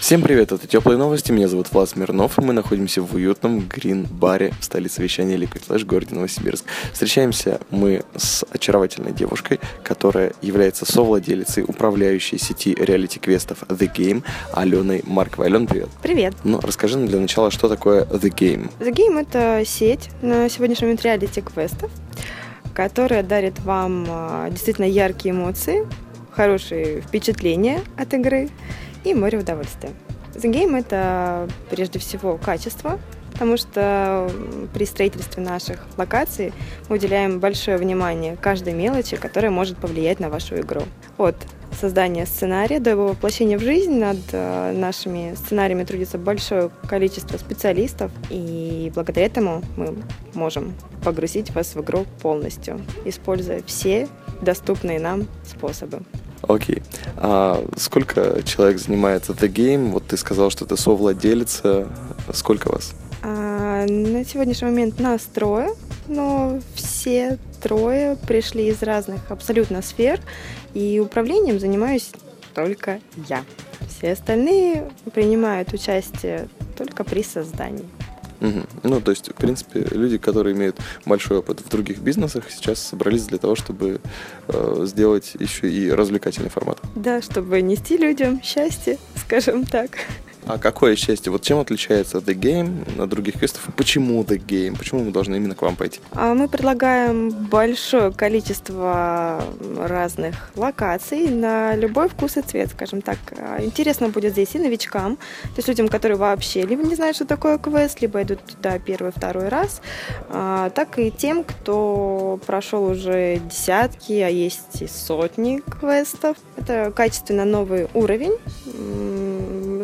Всем привет, это Теплые новости, меня зовут Влад Смирнов, и мы находимся в уютном грин-баре в столице вещания Liquid Flash, городе Новосибирск. Встречаемся мы с очаровательной девушкой, которая является совладелицей управляющей сети реалити-квестов The Game, Аленой Марковой. Алена, привет. Привет. Ну, расскажи нам для начала, что такое The Game? The Game — это сеть на сегодняшний момент реалити-квестов, которая дарит вам а, действительно яркие эмоции, хорошие впечатления от игры и море удовольствия. Game — это прежде всего качество, потому что при строительстве наших локаций мы уделяем большое внимание каждой мелочи, которая может повлиять на вашу игру. От создания сценария до его воплощения в жизнь над э, нашими сценариями трудится большое количество специалистов, и благодаря этому мы можем погрузить вас в игру полностью, используя все доступные нам способы. Окей. А сколько человек занимается The Game? Вот ты сказал, что ты совладелица. Сколько вас? А, на сегодняшний момент нас трое, но все трое пришли из разных абсолютно сфер, и управлением занимаюсь только я. Все остальные принимают участие только при создании. Мгм. Ну, то есть, в принципе, люди, которые имеют большой опыт в других бизнесах, сейчас собрались для того, чтобы э, сделать еще и развлекательный формат. Да, чтобы нести людям счастье, скажем так. А какое счастье? Вот чем отличается The Game от других квестов? Почему The Game? Почему мы должны именно к вам пойти? А Мы предлагаем большое количество разных локаций на любой вкус и цвет, скажем так. Интересно будет здесь и новичкам, то есть людям, которые вообще либо не знают, что такое квест, либо идут туда первый, второй раз, а, так и тем, кто прошел уже десятки, а есть и сотни квестов. Это качественно новый уровень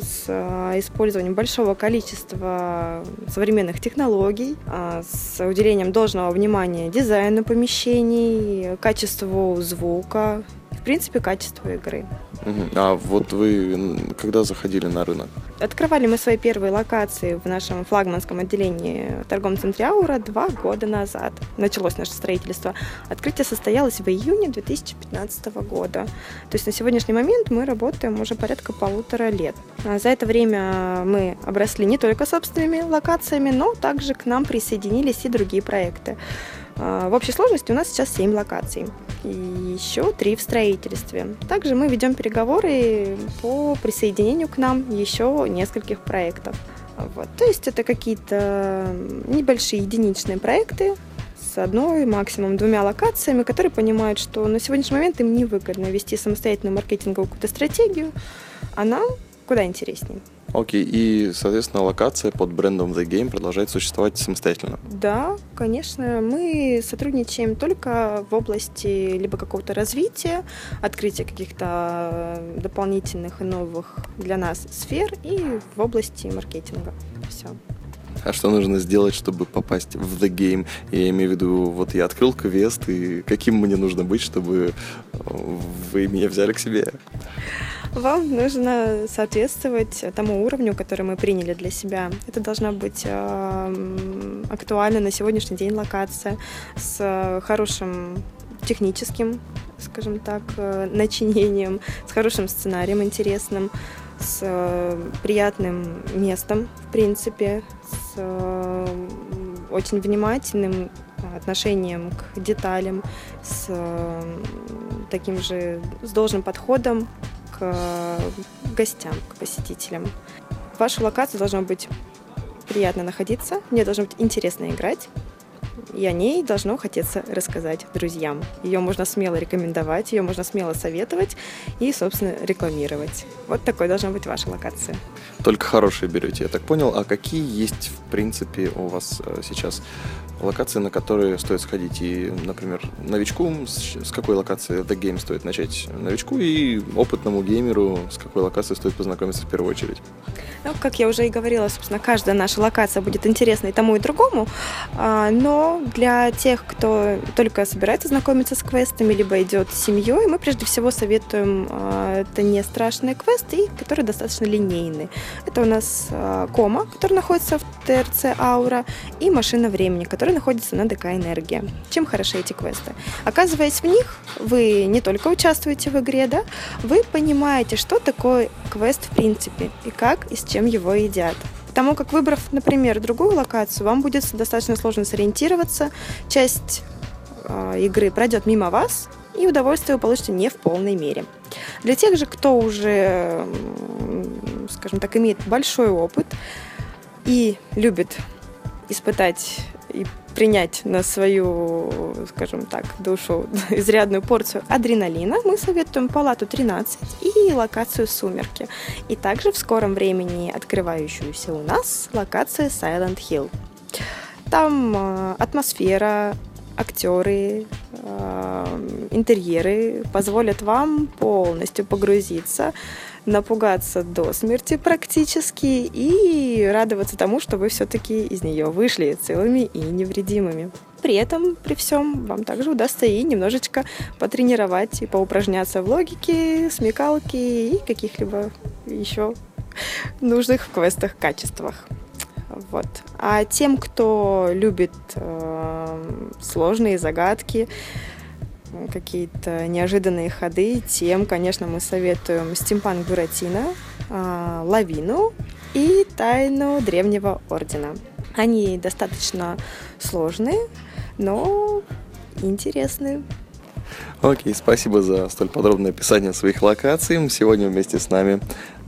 с а, использованием большого количества современных технологий, а, с уделением должного внимания дизайну помещений, качеству звука, принципе, качеству игры. А вот вы когда заходили на рынок? Открывали мы свои первые локации в нашем флагманском отделении в торговом центре Аура два года назад. Началось наше строительство. Открытие состоялось в июне 2015 года. То есть на сегодняшний момент мы работаем уже порядка полутора лет. А За это время мы обросли не только собственными локациями, но также к нам присоединились и другие проекты. А, В общей сложности у нас сейчас 7 локаций. И еще 3 в строительстве. Также мы ведем переговоры по присоединению к нам еще нескольких проектов. Вот. То есть это какие-то небольшие единичные проекты с одной, максимум двумя локациями, которые понимают, что на сегодняшний момент им невыгодно вести самостоятельную маркетинговую какую-то стратегию, а нам куда интереснее. Окей, и, соответственно, локация под брендом The Game продолжает существовать самостоятельно. Да, конечно, мы сотрудничаем только в области либо какого-то развития, открытия каких-то дополнительных и новых для нас сфер и в области маркетинга. Все. А что нужно сделать, чтобы попасть в The Game? Я имею в виду, вот я открыл квест, и каким мне нужно быть, чтобы э, вы меня взяли к себе? Вам нужно соответствовать тому уровню, который мы приняли для себя. Это должна быть эм, актуальна на сегодняшний день локация с э, хорошим техническим, скажем так, э, начинением, с хорошим сценарием интересным, с э, приятным местом, в принципе, с э, очень внимательным отношением к деталям, с э, таким же, с должным подходом к э, гостям, к посетителям. Вашу локацию должно быть приятно находиться, мне должно быть интересно играть, и о ней должно хотеться рассказать друзьям. Ее можно смело рекомендовать, ее можно смело советовать и, собственно, рекламировать. Вот такой должна быть ваша локация. Только хорошие берете, я так понял. А какие есть, в принципе, у вас э, сейчас локации, на которые стоит сходить? И, например, новичку, с какой локации The Game стоит начать новичку, и опытному геймеру с какой локацией стоит познакомиться в первую очередь? Ну, как я уже и говорила, собственно, каждая наша локация будет интересна и тому, и другому. А, но для тех, кто только собирается знакомиться с квестами, либо идет с семьей, мы прежде всего советуем а, это не страшные квесты, которые достаточно линейные. Это у нас а, Кома, который находится в ТРЦ Аура, и Машина времени, которая находится на ДК Энергия. Чем хороши эти квесты? Оказываясь в них, вы не только участвуете в игре, да, вы понимаете, что такое квест в принципе, и как и с чем его едят. Потому как, выбрав, например, другую локацию, вам будет достаточно сложно сориентироваться. Часть э, игры пройдет мимо вас, и удовольствие вы получите не в полной мере. Для тех же, кто уже, скажем так, имеет большой опыт и любит испытать и принять на свою, скажем так, душу изрядную порцию адреналина, мы советуем палату 13 и локацию «Сумерки». И также в скором времени открывающуюся у нас локация Silent Hill. Там э, атмосфера, актеры, э, интерьеры позволят вам полностью погрузиться напугаться до смерти практически и радоваться тому, что вы все-таки из нее вышли целыми и невредимыми. При этом, при всем, вам также удастся и немножечко потренировать и поупражняться в логике, смекалке и каких-либо еще нужных в квестах качествах. Вот. А тем, кто любит э, сложные загадки, какие-то неожиданные ходы, тем, конечно, мы советуем Стимпанк Буратино, а, Лавину и Тайну Древнего Ордена. Они достаточно сложные, но интересные. Окей, спасибо за столь подробное описание своих локаций. Сегодня вместе с нами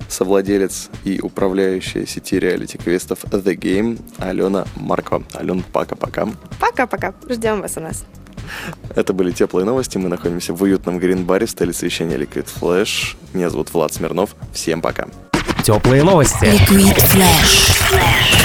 совладелец и управляющая сети реалити-квестов The Game Алена Маркова. Ален, пока-пока. Пока-пока. Ждем вас у нас. Это были теплые новости. Мы находимся в уютном грин-баре в столице вещания Liquid Flash. Меня зовут Влад Смирнов. Всем пока. Теплые новости. Liquid Flash.